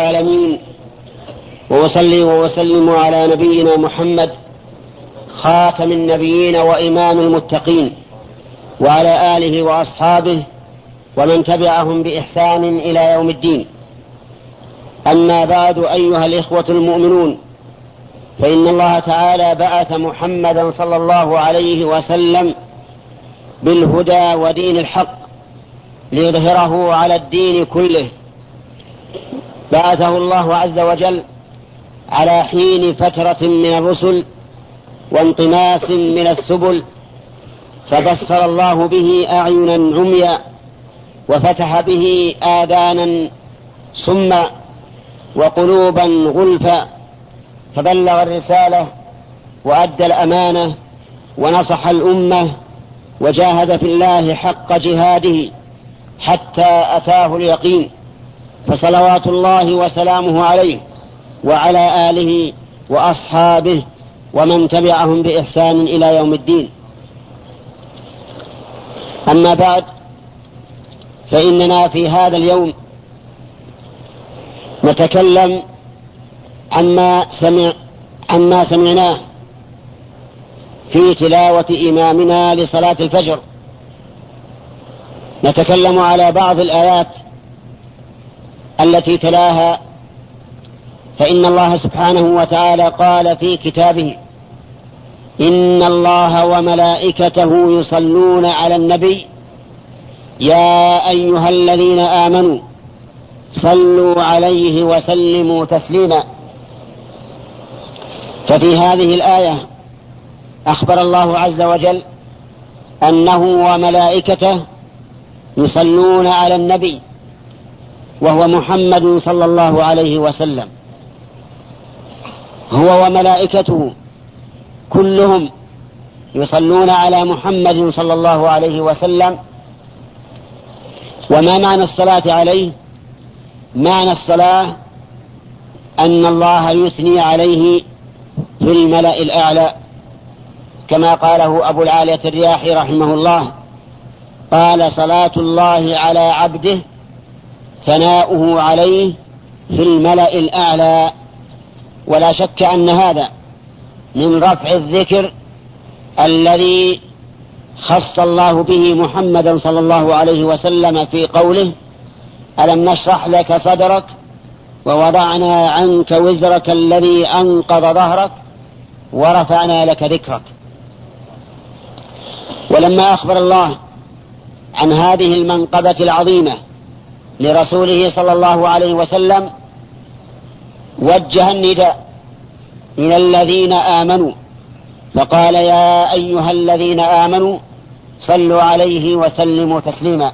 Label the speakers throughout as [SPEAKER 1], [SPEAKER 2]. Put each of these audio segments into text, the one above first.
[SPEAKER 1] العالمين وأصلي وأسلم على نبينا محمد خاتم النبيين وإمام المتقين وعلى آله وأصحابه ومن تبعهم بإحسان إلى يوم الدين أما بعد أيها الإخوة المؤمنون فإن الله تعالى بعث محمدا صلى الله عليه وسلم بالهدى ودين الحق ليظهره على الدين كله بعثه الله عز وجل على حين فترة من الرسل وانطماس من السبل فبصر الله به أعينا عميا وفتح به آذانا سما وقلوبا غلفا فبلغ الرسالة وأدى الأمانة ونصح الأمة وجاهد في الله حق جهاده حتى أتاه اليقين فصلوات الله وسلامه عليه وعلى آله وأصحابه ومن تبعهم بإحسان إلى يوم الدين أما بعد فإننا في هذا اليوم نتكلم عما سمع عما سمعناه في تلاوة إمامنا لصلاة الفجر نتكلم على بعض الآيات التي تلاها فإن الله سبحانه وتعالى قال في كتابه إن الله وملائكته يصلون على النبي يا أيها الذين آمنوا صلوا عليه وسلموا تسليما ففي هذه الآية أخبر الله عز وجل أنه وملائكته يصلون على النبي وهو محمد صلى الله عليه وسلم هو وملائكته كلهم يصلون على محمد صلى الله عليه وسلم وما معنى الصلاة عليه معنى الصلاة أن الله يثني عليه في الملأ الأعلى كما قاله أبو العالية الرياحي رحمه الله قال صلاة الله على عبده ثناؤه عليه في الملأ الأعلى ولا شك أن هذا من رفع الذكر الذي خص الله به محمدا صلى الله عليه وسلم في قوله ألم نشرح لك صدرك ووضعنا عنك وزرك الذي أنقض ظهرك ورفعنا لك ذكرك ولما أخبر الله عن هذه المنقبة العظيمة لرسوله صلى الله عليه وسلم وجه النداء إلى الذين آمنوا فقال يا أيها الذين آمنوا صلوا عليه وسلموا تسليما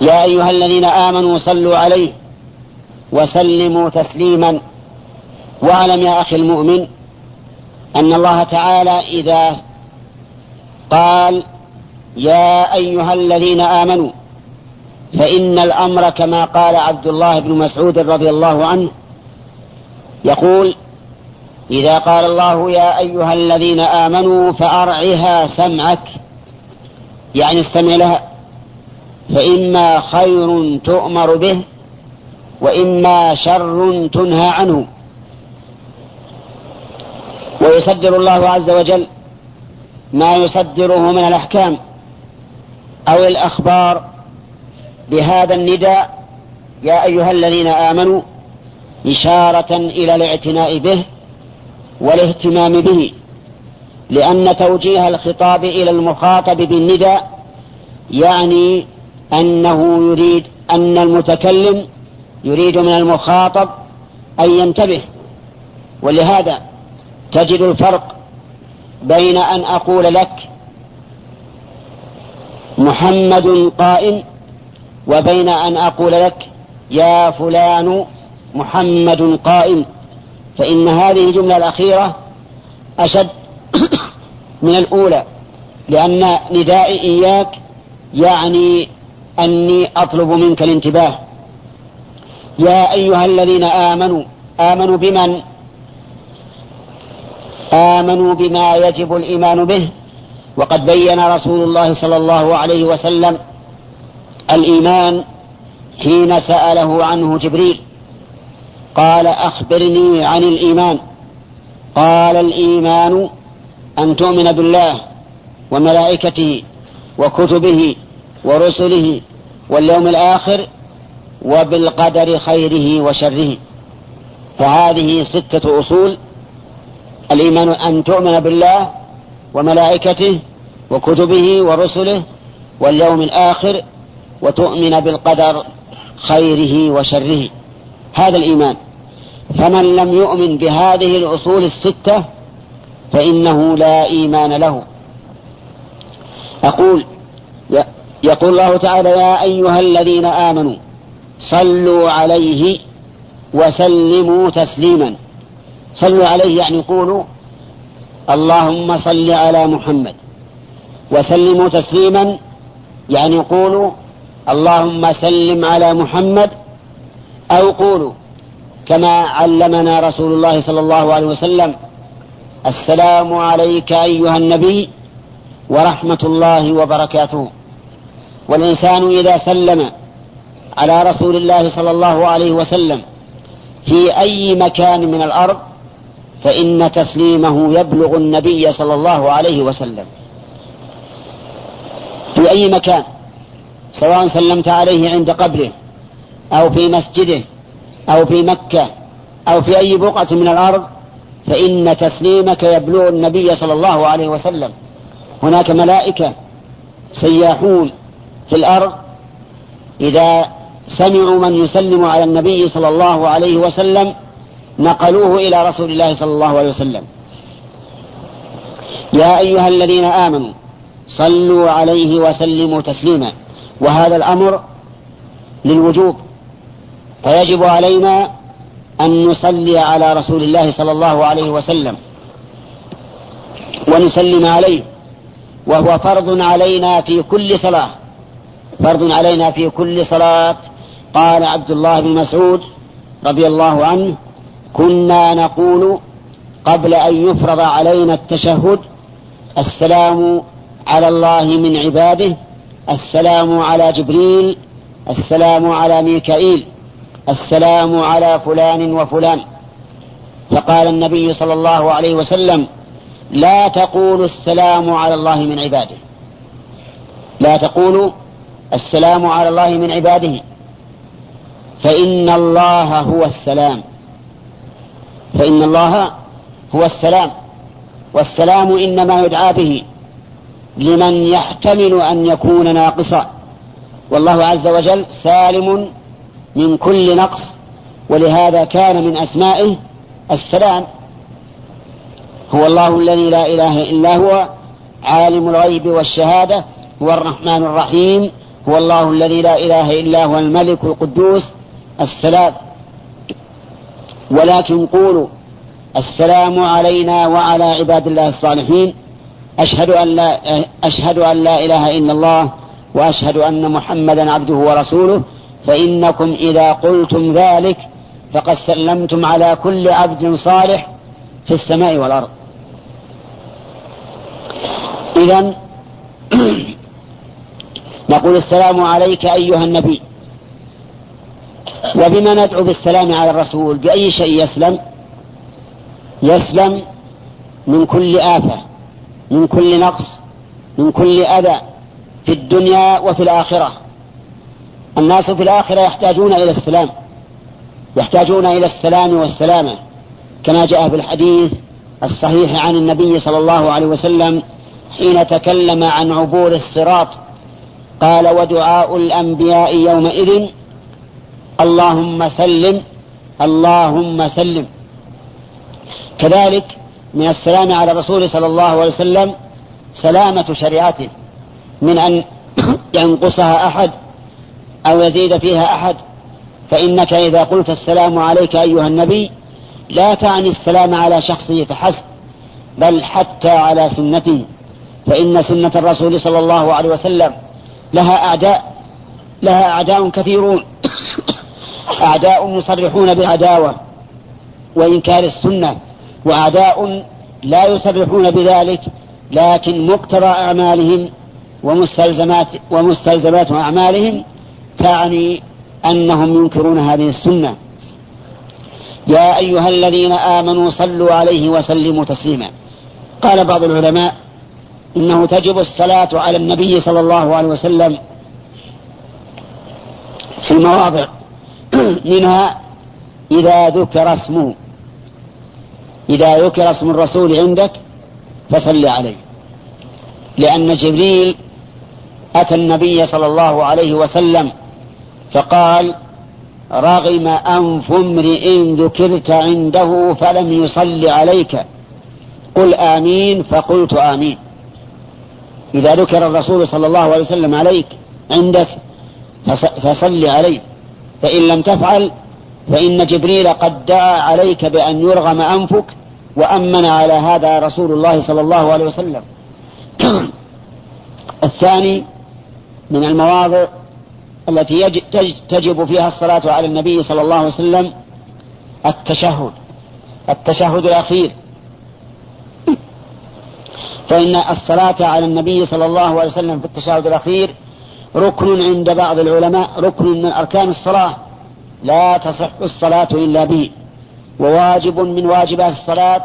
[SPEAKER 1] يا أيها الذين آمنوا صلوا عليه وسلموا تسليما واعلم يا أخي المؤمن أن الله تعالى إذا قال يا أيها الذين آمنوا فإن الأمر كما قال عبد الله بن مسعود رضي الله عنه يقول إذا قال الله يا أيها الذين آمنوا فأرعها سمعك يعني استمع لها فإما خير تؤمر به وإما شر تنهى عنه ويصدر الله عز وجل ما يصدره من الأحكام أو الأخبار بهذا النداء يا أيها الذين آمنوا إشارة إلى الاعتناء به والاهتمام به لأن توجيه الخطاب إلى المخاطب بالنداء يعني أنه يريد أن المتكلم يريد من المخاطب أن ينتبه ولهذا تجد الفرق بين أن أقول لك محمد قائم وبين أن أقول لك يا فلان محمد قائم فإن هذه الجملة الأخيرة أشد من الأولى لأن ندائي إياك يعني أني أطلب منك الانتباه يا أيها الذين آمنوا آمنوا بمن آمنوا بما يجب الإيمان به وقد بين رسول الله صلى الله عليه وسلم الإيمان حين سأله عنه جبريل قال أخبرني عن الإيمان قال الإيمان أن تؤمن بالله وملائكته وكتبه ورسله واليوم الآخر وبالقدر خيره وشره فهذه ستة أصول الإيمان أن تؤمن بالله وملائكته وكتبه ورسله واليوم الآخر وتؤمن بالقدر خيره وشره هذا الإيمان فمن لم يؤمن بهذه الأصول الستة فإنه لا إيمان له أقول يقول الله تعالى يا أيها الذين آمنوا صلوا عليه وسلموا تسليما صلوا عليه يعني قولوا اللهم صل على محمد وسلموا تسليما يعني قولوا اللهم سلم على محمد أو قولوا كما علمنا رسول الله صلى الله عليه وسلم السلام عليك أيها النبي ورحمة الله وبركاته والإنسان إذا سلم على رسول الله صلى الله عليه وسلم في أي مكان من الأرض فإن تسليمه يبلغ النبي صلى الله عليه وسلم في أي مكان سواء سلمت عليه عند قبره أو في مسجده أو في مكة أو في أي بقعة من الأرض فإن تسليمك يبلغ النبي صلى الله عليه وسلم هناك ملائكة سياحون في الأرض إذا سمعوا من يسلم على النبي صلى الله عليه وسلم نقلوه إلى رسول الله صلى الله عليه وسلم يا أيها الذين آمنوا صلوا عليه وسلموا تسليما وهذا الأمر للوجوب فيجب علينا أن نصلي على رسول الله صلى الله عليه وسلم ونسلم عليه وهو فرض علينا في كل صلاة فرض علينا في كل صلاة قال عبد الله بن مسعود رضي الله عنه كنا نقول قبل أن يفرض علينا التشهد السلام على الله من عباده السلام على جبريل السلام على ميكائيل السلام على فلان وفلان فقال النبي صلى الله عليه وسلم لا تقولوا السلام على الله من عباده لا تقولوا السلام على الله من عباده فإن الله هو السلام فإن الله هو السلام والسلام إنما يدعى به لمن يحتمل أن يكون ناقصا والله عز وجل سالم من كل نقص ولهذا كان من أسمائه السلام هو الله الذي لا إله إلا هو عالم الغيب والشهادة هو الرحمن الرحيم هو الله الذي لا إله إلا هو الملك القدوس السلام ولكن قولوا السلام علينا وعلى عباد الله الصالحين أشهد أن لا أشهد أن لا إله إلا الله وأشهد أن محمدا عبده ورسوله فإنكم إذا قلتم ذلك فقد سلمتم على كل عبد صالح في السماء والأرض إذا نقول السلام عليك أيها النبي وبما ندعو بالسلام على الرسول بأي شيء يسلم يسلم من كل آفة من كل نقص من كل أذى في الدنيا وفي الآخرة الناس في الآخرة يحتاجون إلى السلام يحتاجون إلى السلام والسلامة كما جاء في الحديث الصحيح عن النبي صلى الله عليه وسلم حين تكلم عن عبور الصراط قال ودعاء الأنبياء يومئذ اللهم سلم اللهم سلم كذلك من السلام على الرسول صلى الله عليه وسلم سلامة شريعته من أن ينقصها أحد أو يزيد فيها أحد فإنك إذا قلت السلام عليك أيها النبي لا تعني السلام على شخصه فحسب بل حتى على سنته فإن سنة الرسول صلى الله عليه وسلم لها أعداء لها أعداء كثيرون أعداء مصرحون بالعداوة وإنكار السنة وأعداء لا يصرحون بذلك لكن مقتضى أعمالهم ومستلزمات ومستلزمات أعمالهم تعني أنهم ينكرون هذه السنة يا أيها الذين آمنوا صلوا عليه وسلموا تسليما قال بعض العلماء إنه تجب الصلاة على النبي صلى الله عليه وسلم في مواضع منها إذا ذكر اسمه إذا ذكر اسم الرسول عندك فصل عليه لأن جبريل أتى النبي صلى الله عليه وسلم فقال رغم أنف امرئ ذكرت عنده فلم يصل عليك قل آمين فقلت آمين إذا ذكر الرسول صلى الله عليه وسلم عليك عندك فصل عليه فإن لم تفعل فإن جبريل قد دعا عليك بأن يرغم أنفك وأمن على هذا رسول الله صلى الله عليه وسلم الثاني من المواضع التي تجب فيها الصلاة على النبي صلى الله عليه وسلم التشهد التشهد الأخير فإن الصلاة على النبي صلى الله عليه وسلم في التشهد الأخير ركن عند بعض العلماء ركن من أركان الصلاة لا تصح الصلاة إلا به وواجب من واجبات الصلاة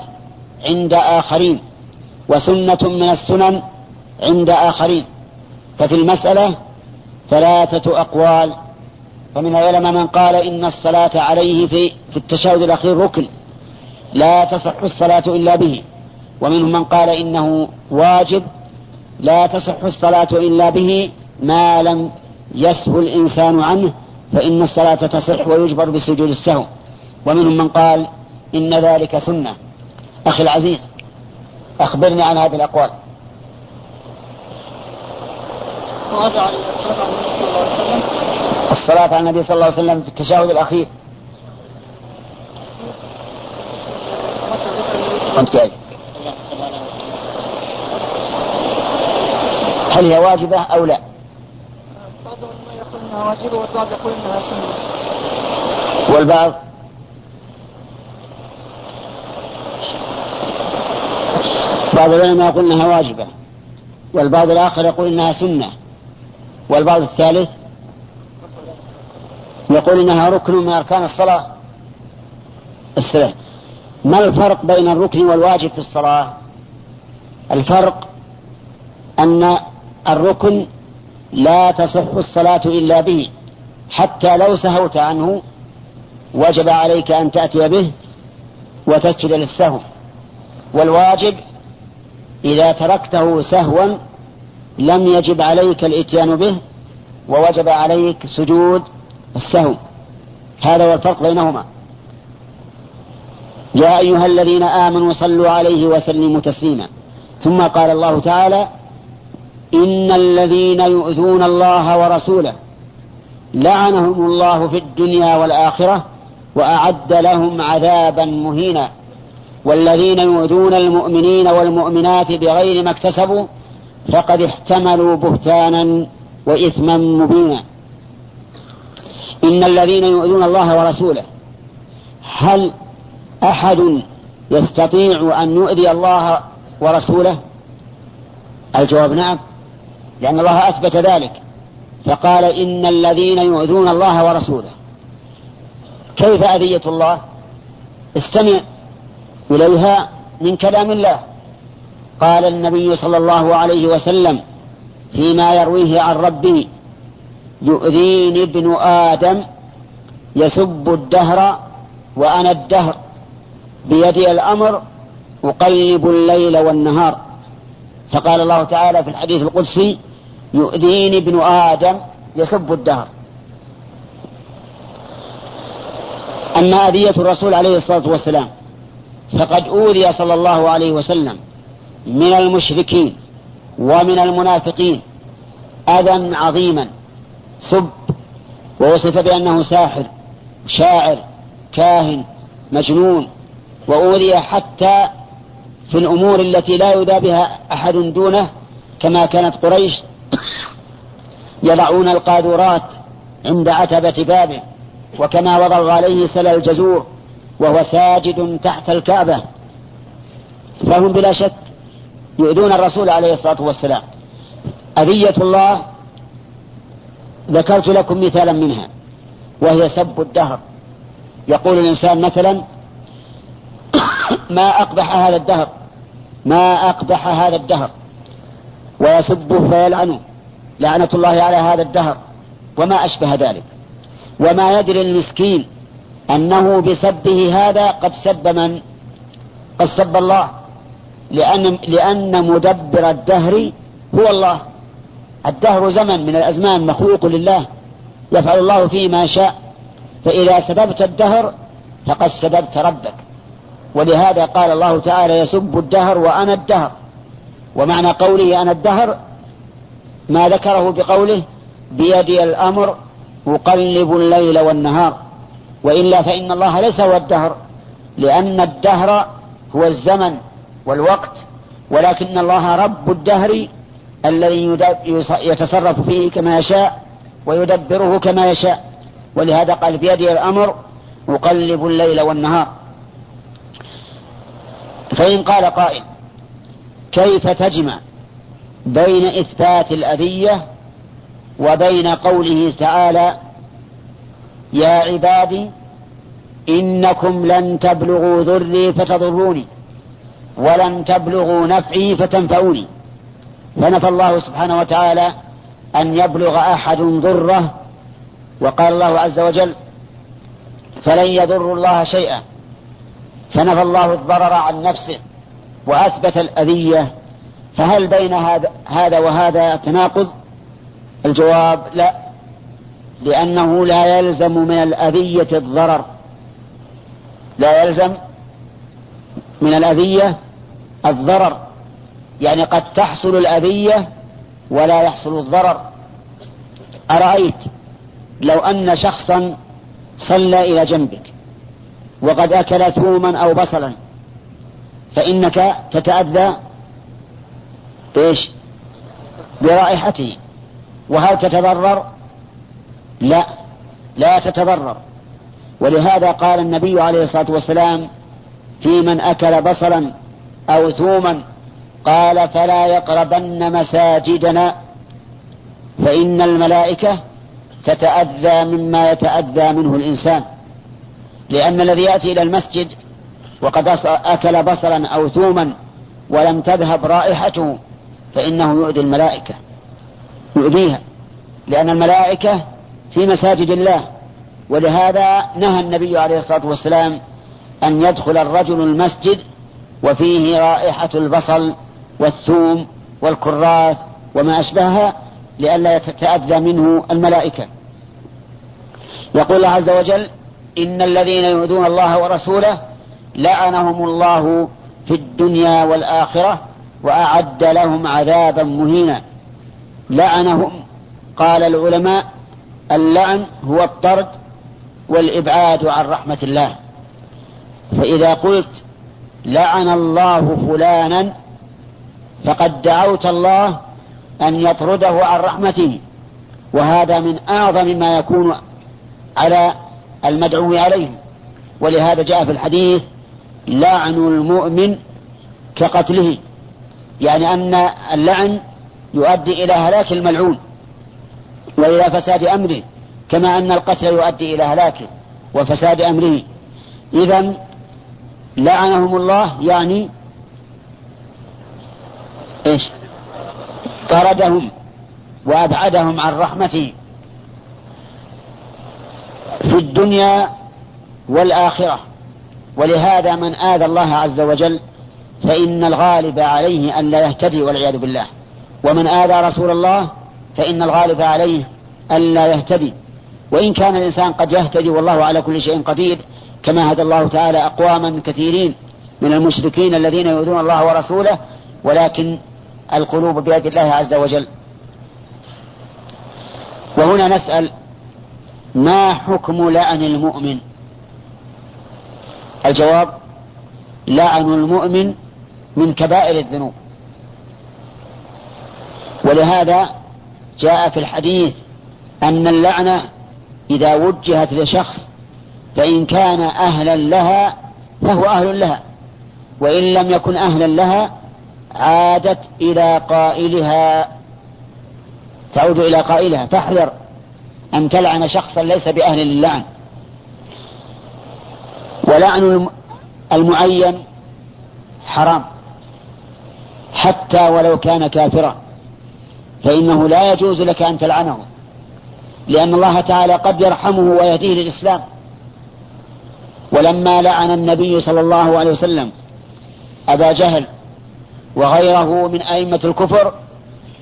[SPEAKER 1] عند آخرين وسنة من السنن عند آخرين ففي المسألة ثلاثة أقوال فمن العلماء من قال إن الصلاة عليه في, في التشهد الأخير ركن لا تصح الصلاة إلا به ومنهم من قال إنه واجب لا تصح الصلاة إلا به ما لم يسهو الإنسان عنه فإن الصلاة تصح ويجبر بسجود السهو ومنهم من قال إن ذلك سنة أخي العزيز أخبرني عن هذه الأقوال الصلاة على النبي صلى الله عليه وسلم في التشهد الأخير أنت قاعد هل هي واجبة أو لا؟ انها واجبه والبعض يقول انها سنه والبعض بعض العلماء يقول انها واجبه والبعض الاخر يقول انها سنه والبعض الثالث يقول انها ركن من اركان الصلاه السلام ما الفرق بين الركن والواجب في الصلاه الفرق ان الركن لا تصح الصلاة إلا به حتى لو سهوت عنه وجب عليك أن تأتي به وتسجد للسهو والواجب إذا تركته سهوا لم يجب عليك الإتيان به ووجب عليك سجود السهو هذا هو الفرق بينهما يا أيها الذين آمنوا صلوا عليه وسلموا تسليما ثم قال الله تعالى إن الذين يؤذون الله ورسوله لعنهم الله في الدنيا والآخرة وأعد لهم عذابا مهينا والذين يؤذون المؤمنين والمؤمنات بغير ما اكتسبوا فقد احتملوا بهتانا وإثما مبينا إن الذين يؤذون الله ورسوله هل أحد يستطيع أن يؤذي الله ورسوله الجواب نعم لأن الله أثبت ذلك فقال إن الذين يؤذون الله ورسوله كيف أذية الله استمع إليها من كلام الله قال النبي صلى الله عليه وسلم فيما يرويه عن ربه يؤذيني ابن آدم يسب الدهر وأنا الدهر بيدي الأمر أقلب الليل والنهار فقال الله تعالى في الحديث القدسي يؤذيني ابن آدم يسب الدهر أما أذية الرسول عليه الصلاة والسلام فقد أوذي صلى الله عليه وسلم من المشركين ومن المنافقين أذى عظيما سب ووصف بأنه ساحر شاعر كاهن مجنون وأوذي حتى في الأمور التي لا يؤذى بها أحد دونه كما كانت قريش يضعون القاذورات عند عتبة بابه وكما وضعوا عليه سلى الجزور وهو ساجد تحت الكعبة فهم بلا شك يؤذون الرسول عليه الصلاة والسلام أذية الله ذكرت لكم مثالا منها وهي سب الدهر يقول الإنسان مثلا ما أقبح هذا الدهر ما أقبح هذا الدهر ويسبه فيلعنه لعنة الله على هذا الدهر وما أشبه ذلك وما يدري المسكين أنه بسبه هذا قد سب من قد سب الله لأن, لأن مدبر الدهر هو الله الدهر زمن من الأزمان مخلوق لله يفعل الله فيه ما شاء فإذا سببت الدهر فقد سببت ربك ولهذا قال الله تعالى يسب الدهر وأنا الدهر ومعنى قوله أنا الدهر ما ذكره بقوله بيدي الأمر أقلب الليل والنهار وإلا فإن الله ليس هو الدهر لأن الدهر هو الزمن والوقت ولكن الله رب الدهر الذي يتصرف فيه كما يشاء ويدبره كما يشاء ولهذا قال بيدي الأمر أقلب الليل والنهار فإن قال قائل كيف تجمع بين إثبات الأذية وبين قوله تعالى يا عبادي إنكم لن تبلغوا ذري فتضروني ولن تبلغوا نفعي فتنفعوني فنفى الله سبحانه وتعالى أن يبلغ أحد ضره وقال الله عز وجل فلن يضروا الله شيئا فنفى الله الضرر عن نفسه وأثبت الأذية فهل بين هذا, هذا وهذا تناقض الجواب لا لأنه لا يلزم من الأذية الضرر لا يلزم من الأذية الضرر يعني قد تحصل الأذية ولا يحصل الضرر أرأيت لو أن شخصا صلى إلى جنبك وقد أكل ثوما أو بصلا فإنك تتأذى إيش برائحته وهل تتضرر لا لا تتضرر ولهذا قال النبي عليه الصلاة والسلام في من أكل بصلا أو ثوما قال فلا يقربن مساجدنا فإن الملائكة تتأذى مما يتأذى منه الإنسان لأن الذي يأتي إلى المسجد وقد أكل بصلا أو ثوما ولم تذهب رائحته فإنه يؤذي الملائكة يؤذيها لأن الملائكة في مساجد الله ولهذا نهى النبي عليه الصلاة والسلام أن يدخل الرجل المسجد وفيه رائحة البصل والثوم والكراث وما أشبهها لئلا تتأذى منه الملائكة يقول الله عز وجل إن الذين يؤذون الله ورسوله لعنهم الله في الدنيا والآخرة وأعد لهم عذابا مهينا لعنهم قال العلماء اللعن هو الطرد والإبعاد عن رحمة الله فإذا قلت لعن الله فلانا فقد دعوت الله أن يطرده عن رحمته وهذا من أعظم ما يكون على المدعو عليه ولهذا جاء في الحديث لعن المؤمن كقتله يعني أن اللعن يؤدي إلى هلاك الملعون وإلى فساد أمره كما أن القتل يؤدي إلى هلاكه وفساد أمره إذا لعنهم الله يعني إيش طردهم وأبعدهم عن رحمته في الدنيا والآخرة ولهذا من آذى الله عز وجل فإن الغالب عليه أن لا يهتدي والعياذ بالله ومن آذى رسول الله فإن الغالب عليه أن لا يهتدي وإن كان الإنسان قد يهتدي والله على كل شيء قدير كما هدى الله تعالى أقواما كثيرين من المشركين الذين يؤذون الله ورسوله ولكن القلوب بيد الله عز وجل وهنا نسأل ما حكم لعن المؤمن الجواب لعن المؤمن من كبائر الذنوب ولهذا جاء في الحديث أن اللعنة إذا وجهت لشخص فإن كان أهلا لها فهو أهل لها وإن لم يكن أهلا لها عادت إلى قائلها تعود إلى قائلها فاحذر أن تلعن شخصا ليس بأهل للعن ولعن المعين حرام حتى ولو كان كافرا فإنه لا يجوز لك أن تلعنه لأن الله تعالى قد يرحمه ويهديه للإسلام ولما لعن النبي صلى الله عليه وسلم أبا جهل وغيره من أئمة الكفر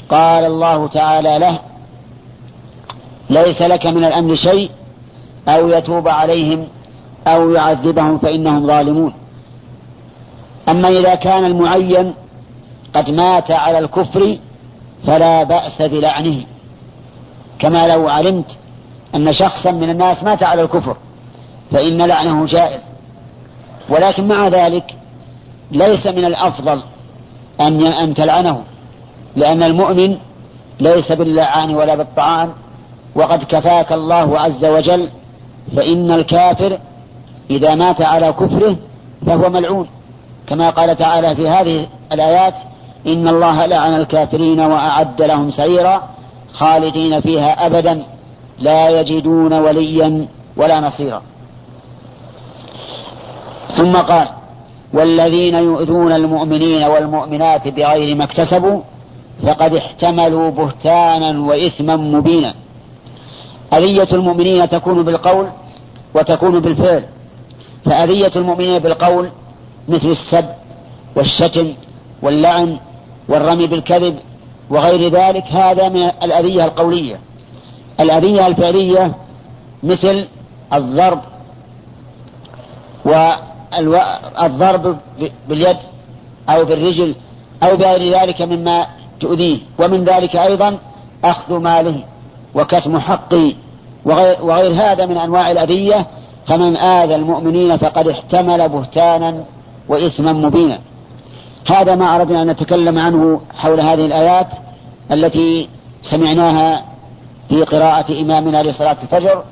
[SPEAKER 1] قال الله تعالى له ليس لك من الأمن شيء أو يتوب عليهم أو يعذبهم فإنهم ظالمون أما إذا كان المعين قد مات على الكفر فلا بأس بلعنه كما لو علمت أن شخصا من الناس مات على الكفر فإن لعنه جائز ولكن مع ذلك ليس من الأفضل أن أن تلعنه لأن المؤمن ليس باللعان ولا بالطعان وقد كفاك الله عز وجل فإن الكافر إذا مات على كفره فهو ملعون كما قال تعالى في هذه الآيات إن الله لعن الكافرين وأعد لهم سعيرا خالدين فيها أبدا لا يجدون وليا ولا نصيرا ثم قال والذين يؤذون المؤمنين والمؤمنات بغير ما اكتسبوا فقد احتملوا بهتانا وإثما مبينا أذية المؤمنين تكون بالقول وتكون بالفعل فأذية المؤمنين بالقول مثل السب والشتم واللعن والرمي بالكذب وغير ذلك هذا من الأذية القولية الأذية الفعلية مثل الضرب والضرب باليد أو بالرجل أو بغير ذلك مما تؤذيه ومن ذلك أيضا أخذ ماله وكتم حقه وغير هذا من أنواع الأذية فمن آذى المؤمنين فقد احتمل بهتانا وإثما مبينا هذا ما أردنا أن نتكلم عنه حول هذه الآيات التي سمعناها في قراءة إمامنا لصلاة الفجر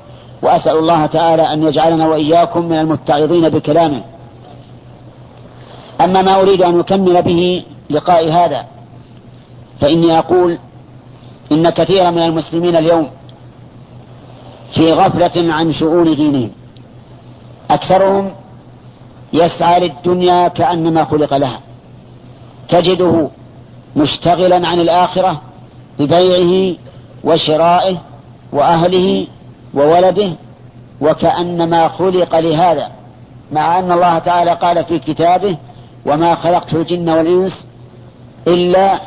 [SPEAKER 1] وأسأل الله تعالى أن يجعلنا وإياكم من المتعظين بكلامه أما ما أريد أن أكمل به لقاء هذا فإني أقول إن كثيرا من المسلمين اليوم في غفلة عن شؤون دينهم أكثرهم يسعى للدنيا كأنما خلق لها تجده مشتغلا عن الآخرة ببيعه وشرائه وأهله وولده وكأنما خلق لهذا مع أن الله تعالى قال في كتابه وما خلقت الجن والإنس إلا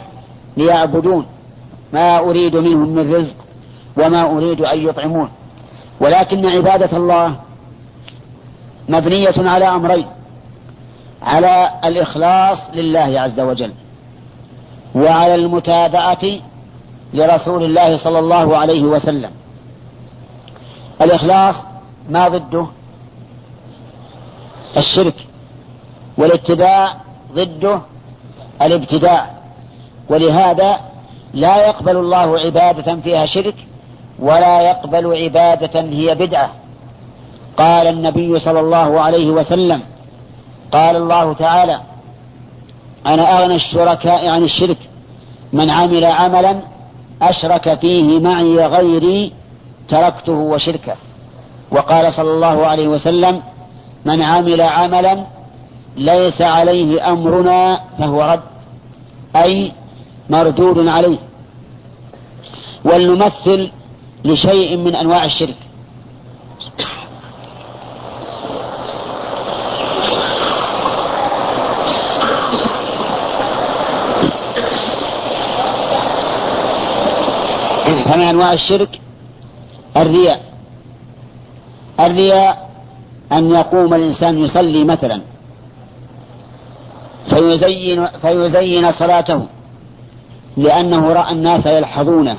[SPEAKER 1] ليعبدون ما أريد منهم من رزق وما أريد أن يطعمون ولكن عبادة الله مبنية على أمرين على الإخلاص لله عز وجل وعلى المتابعة لرسول الله صلى الله عليه وسلم الإخلاص ما ضده الشرك والاتباع ضده الابتداع ولهذا لا يقبل الله عبادة فيها شرك ولا يقبل عبادة هي بدعة قال النبي صلى الله عليه وسلم قال الله تعالى أنا أغنى الشركاء عن الشرك من عمل عملا أشرك فيه معي غيري تركته وشركه وقال صلى الله عليه وسلم من عمل عملا ليس عليه أمرنا فهو رد أي مردود عليه ولنمثل لشيء من أنواع الشرك فمن أنواع الشرك الرياء الرياء أن يقوم الإنسان يصلي مثلا فيزين, فيزين صلاته لأنه رأى الناس يلحظونه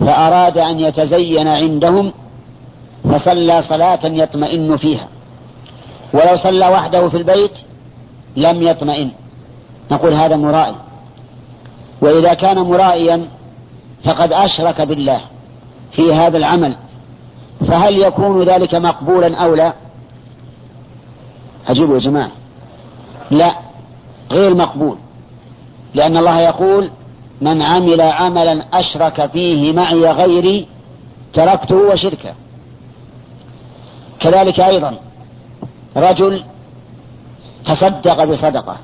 [SPEAKER 1] فأراد أن يتزين عندهم فصلى صلاة يطمئن فيها ولو صلى وحده في البيت لم يطمئن نقول هذا مرائي وإذا كان مرائيا فقد أشرك بالله في هذا العمل فهل يكون ذلك مقبولا أو لا أجيبوا يا جماعة لا غير مقبول لأن الله يقول من عمل عملا أشرك فيه معي غيري تركته وشركه كذلك أيضا رجل تصدق بصدقة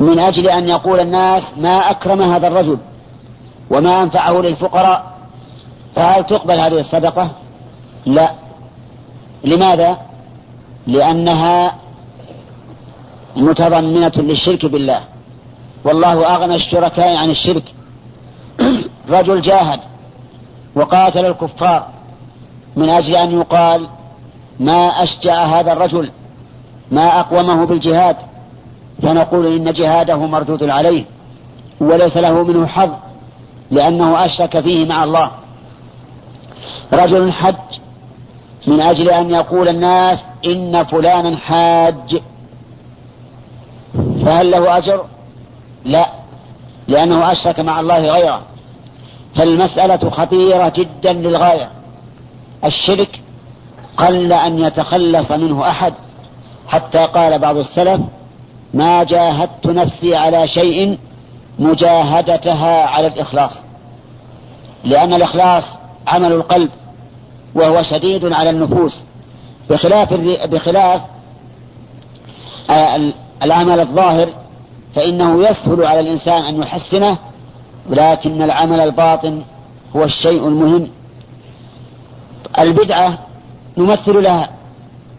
[SPEAKER 1] من أجل أن يقول الناس ما أكرم هذا الرجل وما أنفعه للفقراء فهل تقبل هذه الصدقة؟ لا لماذا؟ لأنها متضمنة للشرك بالله والله أغنى الشركاء عن الشرك رجل جاهد وقاتل الكفار من أجل أن يقال ما أشجع هذا الرجل ما أقومه بالجهاد فنقول إن جهاده مردود عليه وليس له منه حظ لأنه أشرك فيه مع الله رجل حج من أجل أن يقول الناس إن فلانا حاج فهل له أجر؟ لا لأنه أشرك مع الله غيره فالمسألة خطيرة جدا للغاية الشرك قل أن يتخلص منه أحد حتى قال بعض السلف ما جاهدت نفسي على شيء مجاهدتها على الإخلاص لأن الإخلاص عمل القلب وهو شديد على النفوس بخلاف بخلاف آه، العمل الظاهر فإنه يسهل على الإنسان أن يحسنه ولكن العمل الباطن هو الشيء المهم البدعة نمثل لها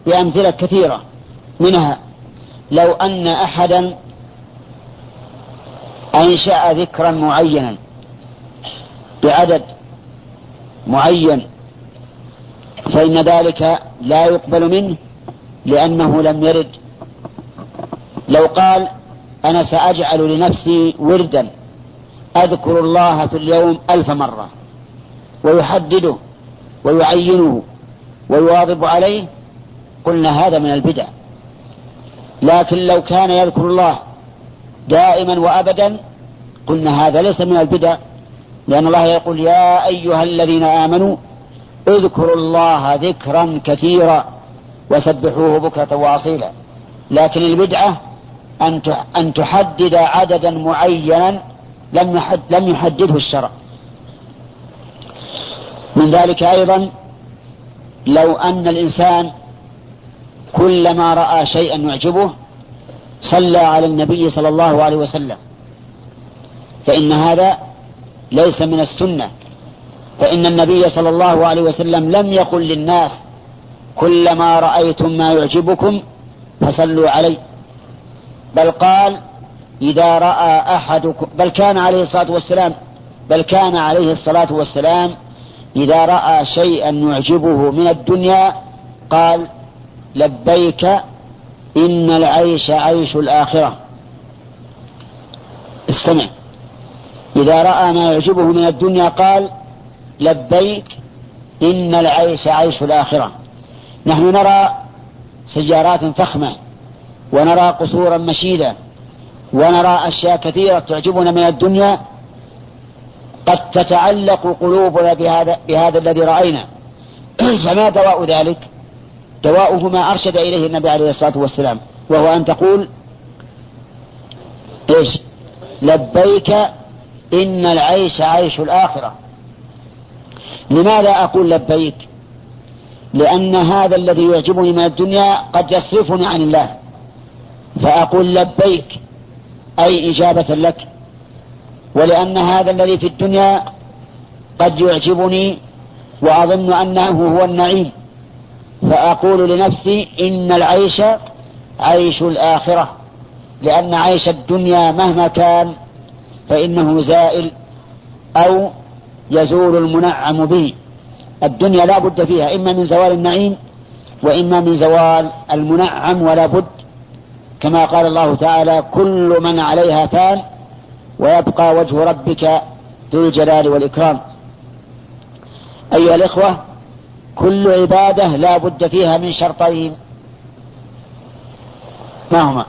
[SPEAKER 1] بأمثلة كثيرة منها لو أن أحدا أنشأ ذكرا معينا بعدد معين فإن ذلك لا يقبل منه لأنه لم يرد لو قال أنا سأجعل لنفسي وردا أذكر الله في اليوم ألف مرة ويحدده ويعينه ويواظب عليه قلنا هذا من البدع لكن لو كان يذكر الله دائما وابدا قلنا هذا ليس من البدع لان الله يقول يا ايها الذين امنوا اذكروا الله ذكرا كثيرا وسبحوه بكره واصيلا لكن البدعه ان ان تحدد عددا معينا لم لم يحدده الشرع من ذلك ايضا لو ان الانسان كلما راى شيئا يعجبه صلى على النبي صلى الله عليه وسلم فإن هذا ليس من السنة فإن النبي صلى الله عليه وسلم لم يقل للناس كلما رأيتم ما يعجبكم فصلوا عليه بل قال إذا رأى أحدكم بل كان عليه الصلاة والسلام بل كان عليه الصلاة والسلام إذا رأى شيئا يعجبه من الدنيا قال لبيك إن العيش عيش الآخرة استمع إذا رأى ما يعجبه من الدنيا قال لبيك إن العيش عيش الآخرة نحن نرى سيارات فخمة ونرى قصورا مشيدة ونرى أشياء كثيرة تعجبنا من الدنيا قد تتعلق قلوبنا بهذا, بهذا الذي رأينا فما دواء ذلك دواؤه ما أرشد إليه النبي عليه الصلاة والسلام وهو أن تقول إيش لبيك إن العيش عيش الآخرة لماذا أقول لبيك لأن هذا الذي يعجبني من الدنيا قد يصرفني عن الله فأقول لبيك أي إجابة لك ولأن هذا الذي في الدنيا قد يعجبني وأظن أنه هو النعيم فأقول لنفسي إن العيش عيش الآخرة لأن عيش الدنيا مهما كان فإنه زائل أو يزول المنعم به الدنيا لا بد فيها إما من زوال النعيم وإما من زوال المنعم ولا بد كما قال الله تعالى كل من عليها فان ويبقى وجه ربك ذو الجلال والإكرام أيها الإخوة كل عبادة لا بد فيها من شرطين ما هما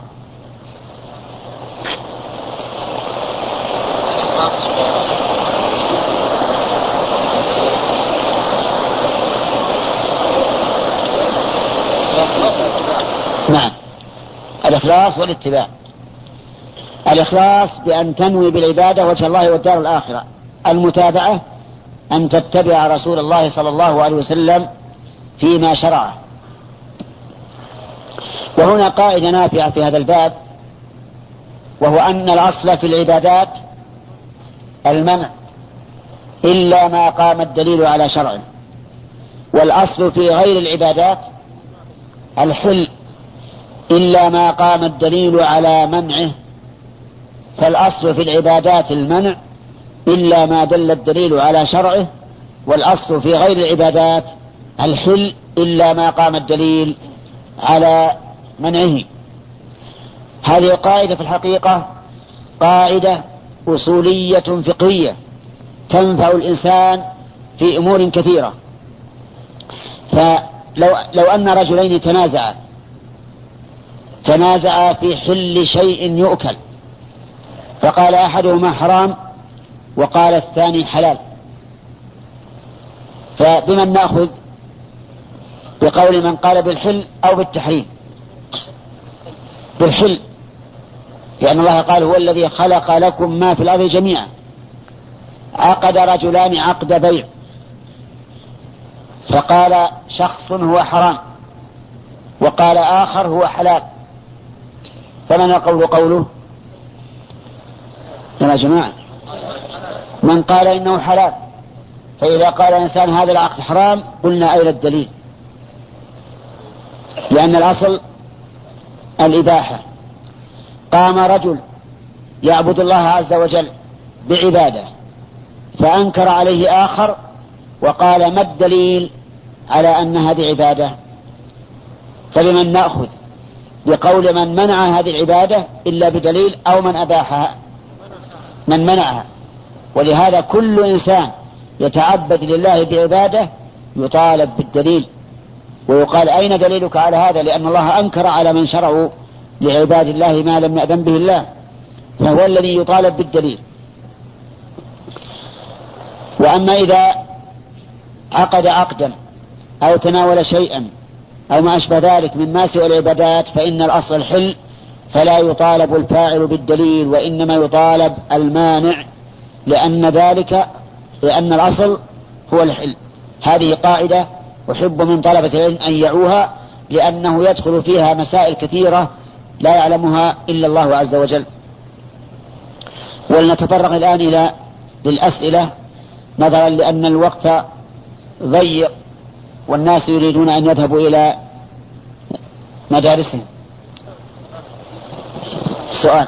[SPEAKER 1] نعم الإخلاص والاتباع الإخلاص بأن تنوي بالعبادة وجه الله والدار الآخرة المتابعة أن تتبع رسول الله صلى الله عليه وسلم فيما شرعه وهنا قاعدة نافعة في هذا الباب وهو أن الأصل في العبادات المنع إلا ما قام الدليل على شرعه والأصل في غير العبادات الحل إلا ما قام الدليل على منعه فالأصل في العبادات المنع إلا ما دل الدليل على شرعه والأصل في غير العبادات الحل إلا ما قام الدليل على منعه هذه القاعدة في الحقيقة قاعدة أصولية فقهية تنفع الإنسان في أمور كثيرة فلو لو أن رجلين تنازعا تنازعا في حل شيء يؤكل فقال أحدهما حرام وقال الثاني حلال فبمن ناخذ بقول من قال بالحل او بالتحريم بالحل لان الله قال هو الذي خلق لكم ما في الارض جميعا عقد رجلان عقد بيع فقال شخص هو حرام وقال آخر هو حلال فمن القول قوله يا جماعة من قال إنه حلال فإذا قال انسان هذا العقد حرام قلنا أين الدليل لأن الأصل الإباحة قام رجل يعبد الله عز وجل بعبادة فأنكر عليه آخر وقال ما الدليل على أن هذه عبادة فلمن نأخذ بقول من منع هذه العبادة إلا بدليل أو من أباحها من منعها ولهذا كل إنسان يتعبد لله بعبادة يطالب بالدليل ويقال أين دليلك على هذا لأن الله أنكر على من شرعوا لعباد الله ما لم يأذن به الله فهو الذي يطالب بالدليل وأما إذا عقد عقدا أو تناول شيئا أو ما أشبه ذلك مما سوى العبادات فإن الأصل الحل فلا يطالب الفاعل بالدليل وإنما يطالب المانع لأن ذلك لأن الأصل هو الحل هذه قاعدة أحب من طلبة العلم أن يعوها لأنه يدخل فيها مسائل كثيرة لا يعلمها إلا الله عز وجل ولنتطرق الآن إلى للأسئلة نظرا لأن الوقت ضيق والناس يريدون أن يذهبوا إلى مدارسهم سؤال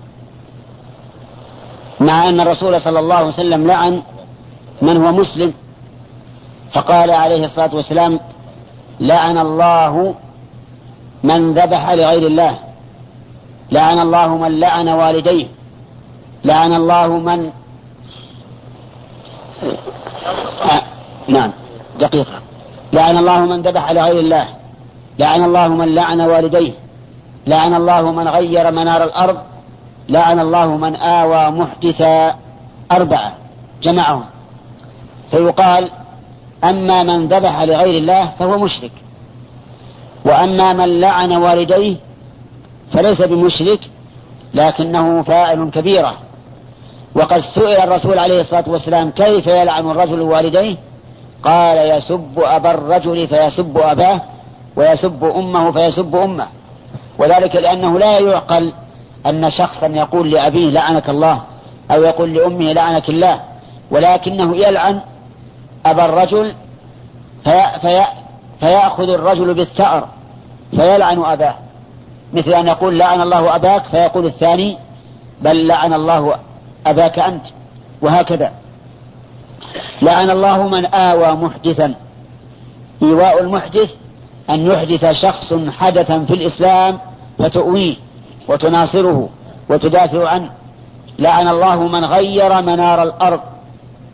[SPEAKER 1] مع أن الرسول صلى الله عليه وسلم لعن من هو مسلم فقال عليه الصلاة والسلام لعن الله من ذبح لغير الله لعن الله من لعن والديه لعن الله من آه نعم دقيقة لعن الله من ذبح لغير الله لعن الله من لعن والديه لعن الله من غير منار الأرض لعن الله من آوى محدثا أربعة جمعهم فيقال أما من ذبح لغير الله فهو مشرك وأما من لعن والديه فليس بمشرك لكنه فاعل كبيرة وقد سئل الرسول عليه الصلاة والسلام كيف يلعن الرجل والديه قال يسب أبا الرجل فيسب أباه ويسب أمه فيسب أمه وذلك لأنه لا يعقل أن شخصا يقول لأبيه لعنك الله أو يقول لأمه لعنك الله ولكنه يلعن أبا الرجل في في فيأخذ الرجل بالثأر فيلعن أباه مثل أن يقول لعن الله أباك فيقول الثاني بل لعن الله أباك أنت وهكذا لعن الله من آوى محدثا إيواء المحدث أن يحدث شخص حدثا في الإسلام فتؤويه وتناصره وتدافع عنه لعن الله من غير منار الأرض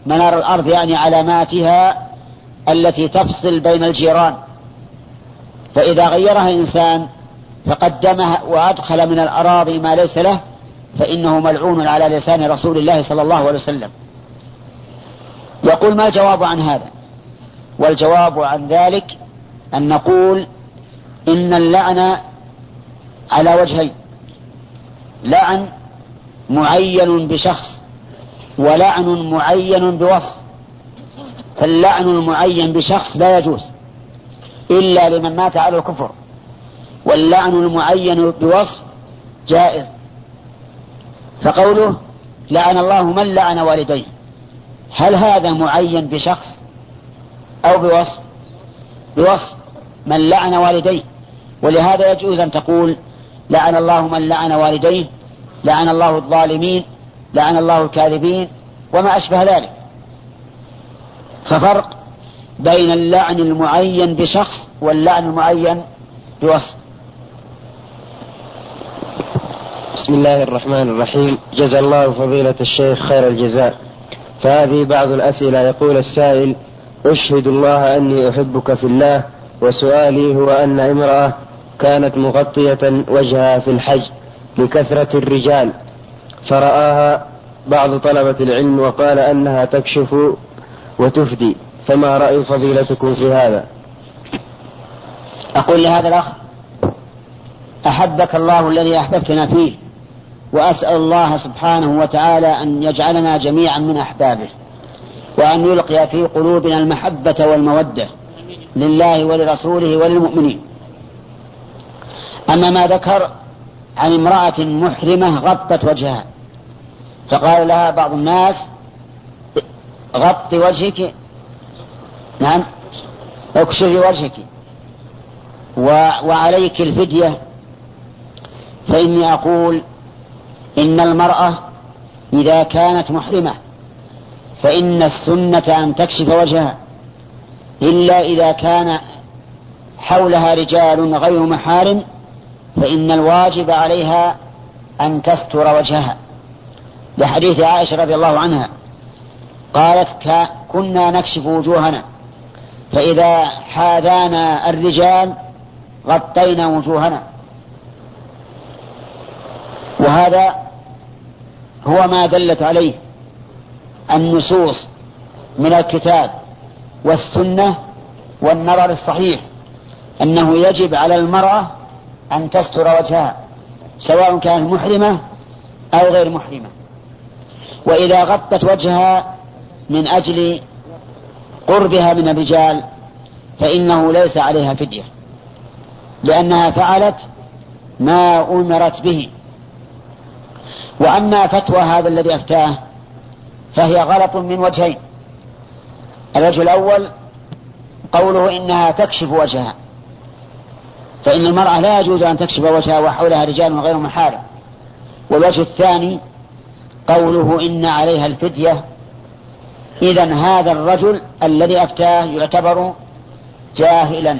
[SPEAKER 1] منار الأرض يعني علاماتها التي تفصل بين الجيران فإذا غيرها إنسان فقدمها وأدخل من الأراضي ما ليس له فإنه ملعون على لسان رسول الله صلى الله عليه وسلم يقول ما الجواب عن هذا والجواب عن ذلك أن نقول إن اللعن على وجهين لعن معين بشخص ولعن معين بوصف فاللعن المعين بشخص لا يجوز إلا لمن مات على الكفر واللعن المعين بوصف جائز فقوله لعن الله من لعن والديه هل هذا معين بشخص أو بوصف بوصف من لعن والديه ولهذا يجوز أن تقول لعن الله من لعن والديه لعن الله الظالمين لعن الله الكاذبين وما أشبه ذلك ففرق بين اللعن المعين بشخص واللعن المعين بوصف
[SPEAKER 2] بسم الله الرحمن الرحيم جزا الله فضيلة الشيخ خير الجزاء فهذه بعض الأسئلة يقول السائل أشهد الله أني أحبك في الله وسؤالي هو أن امرأة كانت مغطية وجهها في الحج لكثرة الرجال فرآها بعض طلبة العلم وقال أنها تكشف وتفدي فما رأي فضيلتكم في هذا
[SPEAKER 1] أقول لهذا الأخ أحبك الله الذي أحببتنا فيه وأسأل الله سبحانه وتعالى أن يجعلنا جميعا من أحبابه وأن يلقي في قلوبنا المحبة والمودة لله ولرسوله وللمؤمنين أما ما ذكر عن امرأة محرمة غطت وجهها فقال لها بعض الناس غط وجهك نعم اكشفي وجهك و... وعليك الفدية فإني أقول إن المرأة إذا كانت محرمة فإن السنة أن تكشف وجهها إلا إذا كان حولها رجال غير محارم فإن الواجب عليها أن تستر وجهها لحديث عائشة رضي الله عنها قالت كنا نكشف وجوهنا فإذا حاذانا الرجال غطينا وجوهنا وهذا هو ما دلت عليه النصوص من الكتاب والسنة والنظر الصحيح أنه يجب على المرأة أن تستر وجهها سواء كانت محرمة أو غير محرمة وإذا غطت وجهها من أجل قربها من الرجال فإنه ليس عليها فدية لأنها فعلت ما أمرت به وأما فتوى هذا الذي أفتاه فهي غلط من وجهين الوجه الأول قوله إنها تكشف وجهها فإن المرأة لا يجوز أن تكشف وجهها وحولها رجال غير محارم والوجه الثاني قوله إن عليها الفدية إذا هذا الرجل الذي أفتاه يعتبر جاهلا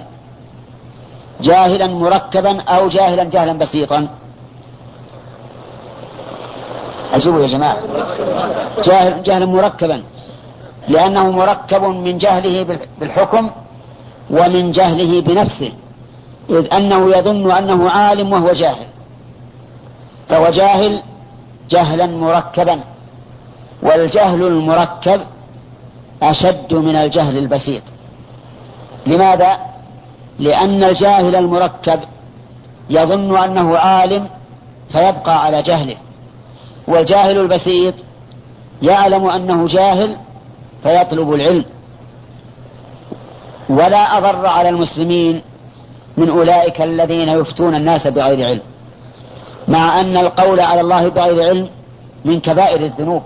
[SPEAKER 1] جاهلا مركبا أو جاهلا جهلا بسيطا أجيبوا يا جماعة جاهل جهلا مركبا لأنه مركب من جهله بالحكم ومن جهله بنفسه إذ أنه يظن أنه عالم وهو جاهل فهو جاهل جهلا مركبا والجهل المركب أشد من الجهل البسيط لماذا؟ لأن الجاهل المركب يظن أنه عالم فيبقى على جهله والجاهل البسيط يعلم أنه جاهل فيطلب العلم ولا أضر على المسلمين من أولئك الذين يفتون الناس بغير علم مع أن القول على الله بغير علم من كبائر الذنوب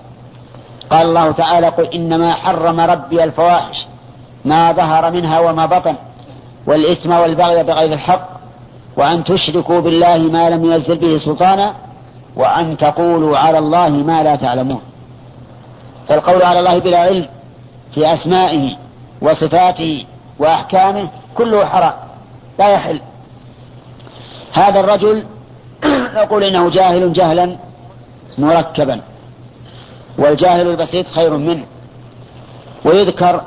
[SPEAKER 1] قال الله تعالى قل إنما حرم ربي الفواحش ما ظهر منها وما بطن والإثم والبغي بغير الحق وأن تشركوا بالله ما لم ينزل به سلطانا وأن تقولوا على الله ما لا تعلمون فالقول على الله بلا علم في أسمائه وصفاته وأحكامه كله حرام لا يحل هذا الرجل نقول انه جاهل جهلا مركبا والجاهل البسيط خير منه ويذكر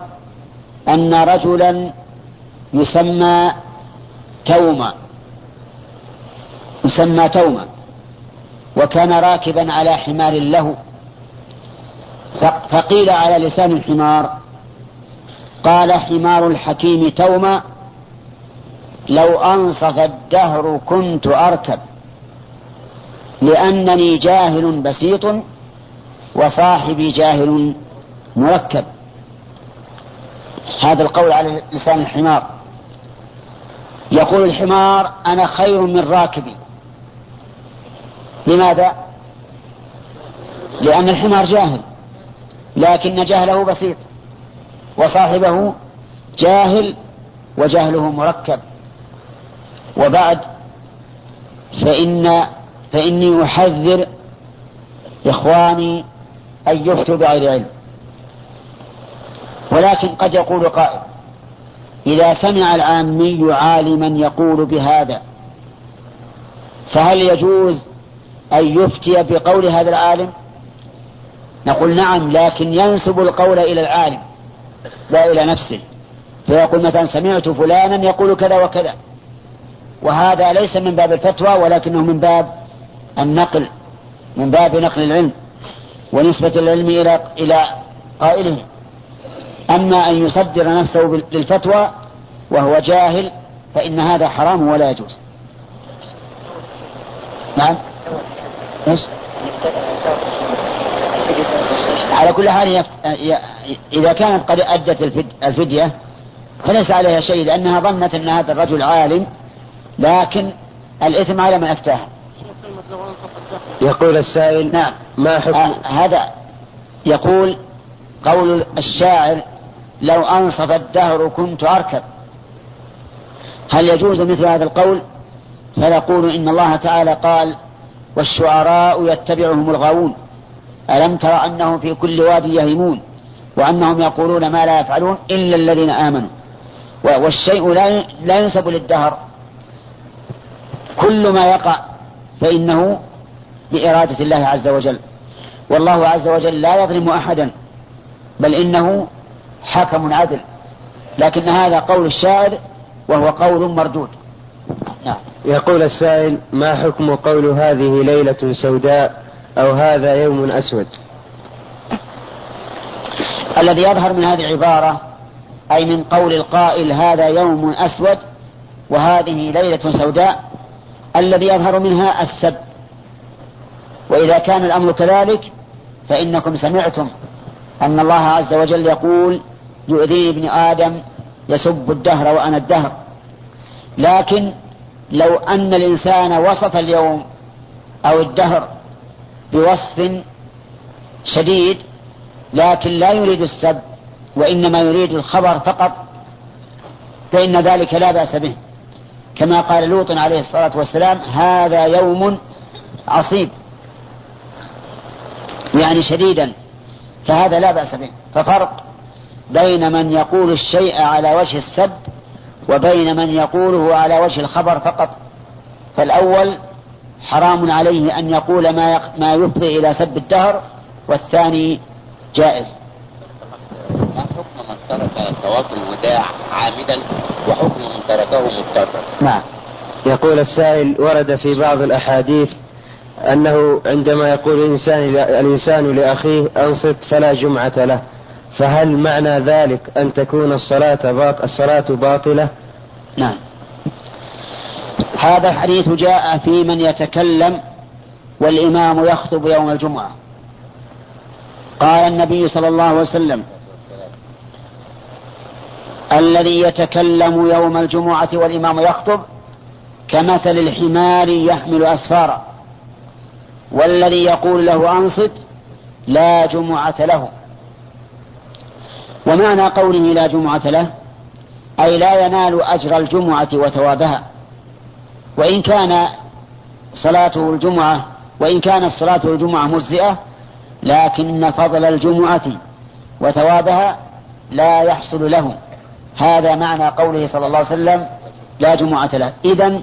[SPEAKER 1] ان رجلا يسمى توما يسمى توما وكان راكبا على حمار له فقيل على لسان الحمار قال حمار الحكيم توما لو أنصف الدهر كنت أركب لأنني جاهل بسيط وصاحبي جاهل مركب هذا القول على لسان الحمار يقول الحمار أنا خير من راكبي لماذا؟ لأن الحمار جاهل لكن جهله بسيط وصاحبه جاهل وجهله مركب وبعد فإن فإني أحذر إخواني أن يفتوا بغير علم ولكن قد يقول قائل إذا سمع العامي عالما يقول بهذا فهل يجوز أن يفتي بقول هذا العالم نقول نعم لكن ينسب القول إلى العالم لا إلى نفسه فيقول مثلا سمعت فلانا يقول كذا وكذا وهذا ليس من باب الفتوى ولكنه من باب النقل من باب نقل العلم ونسبة العلم إلى إلى قائله أما أن يصدر نفسه للفتوى وهو جاهل فإن هذا حرام ولا يجوز نعم ايش؟ على كل حال يفت... ي... إذا كانت قد أدت الفد... الفدية فليس عليها شيء لأنها ظنت أن هذا الرجل عالم لكن الإثم على من أفتاها يقول السائل نعم ما حكم آه هذا يقول قول الشاعر لو أنصف الدهر كنت أركب هل يجوز مثل هذا القول فنقول إن الله تعالى قال والشعراء يتبعهم الغاوون ألم تر أنهم في كل واد يهيمون وأنهم يقولون ما لا يفعلون إلا الذين آمنوا والشيء لا ينسب للدهر كل ما يقع فإنه بإرادة الله عز وجل والله عز وجل لا يظلم أحدا بل إنه حكم عدل لكن هذا قول الشاعر وهو قول مردود
[SPEAKER 2] نعم. يقول السائل ما حكم قول هذه ليلة سوداء أو هذا يوم أسود
[SPEAKER 1] الذي يظهر من هذه العبارة أي من قول القائل هذا يوم أسود وهذه ليلة سوداء الذي يظهر منها السب وإذا كان الأمر كذلك فإنكم سمعتم أن الله عز وجل يقول يؤذيني ابن آدم يسب الدهر وأنا الدهر لكن لو أن الإنسان وصف اليوم أو الدهر بوصف شديد لكن لا يريد السب وإنما يريد الخبر فقط فإن ذلك لا بأس به كما قال لوط عليه الصلاة والسلام هذا يوم عصيب يعني شديدا فهذا لا بأس به ففرق بين من يقول الشيء على وجه السب وبين من يقوله على وجه الخبر فقط فالأول حرام عليه أن يقول ما يفضي إلى سب الدهر والثاني جائز
[SPEAKER 2] ترك طواف الوداع عامدا وحكم من تركه مضطرا
[SPEAKER 1] نعم
[SPEAKER 2] يقول السائل ورد في بعض الأحاديث أنه عندما يقول الإنسان, الإنسان لأخيه أنصت فلا جمعة له فهل معنى ذلك أن تكون الصلاة باط الصلاة باطلة؟
[SPEAKER 1] نعم. هذا الحديث جاء في من يتكلم والإمام يخطب يوم الجمعة. قال النبي صلى الله عليه وسلم: الذي يتكلم يوم الجمعة والإمام يخطب كمثل الحمار يحمل أسفارا والذي يقول له أنصت لا جمعة له ومعنى قوله لا جمعة له أي لا ينال أجر الجمعة وثوابها وإن كان صلاته الجمعة وإن كانت صلاة الجمعة مجزئة لكن فضل الجمعة وثوابها لا يحصل له هذا معنى قوله صلى الله عليه وسلم لا جمعة له إذا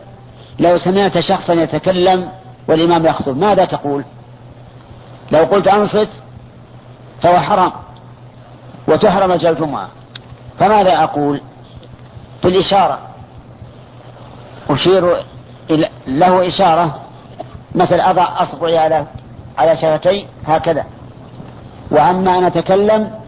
[SPEAKER 1] لو سمعت شخصا يتكلم والإمام يخطب ماذا تقول لو قلت أنصت فهو حرام وتحرم أجل الجمعة فماذا أقول بالإشارة أشير له إشارة مثل أضع أصبعي على على شفتي هكذا وأما أن أتكلم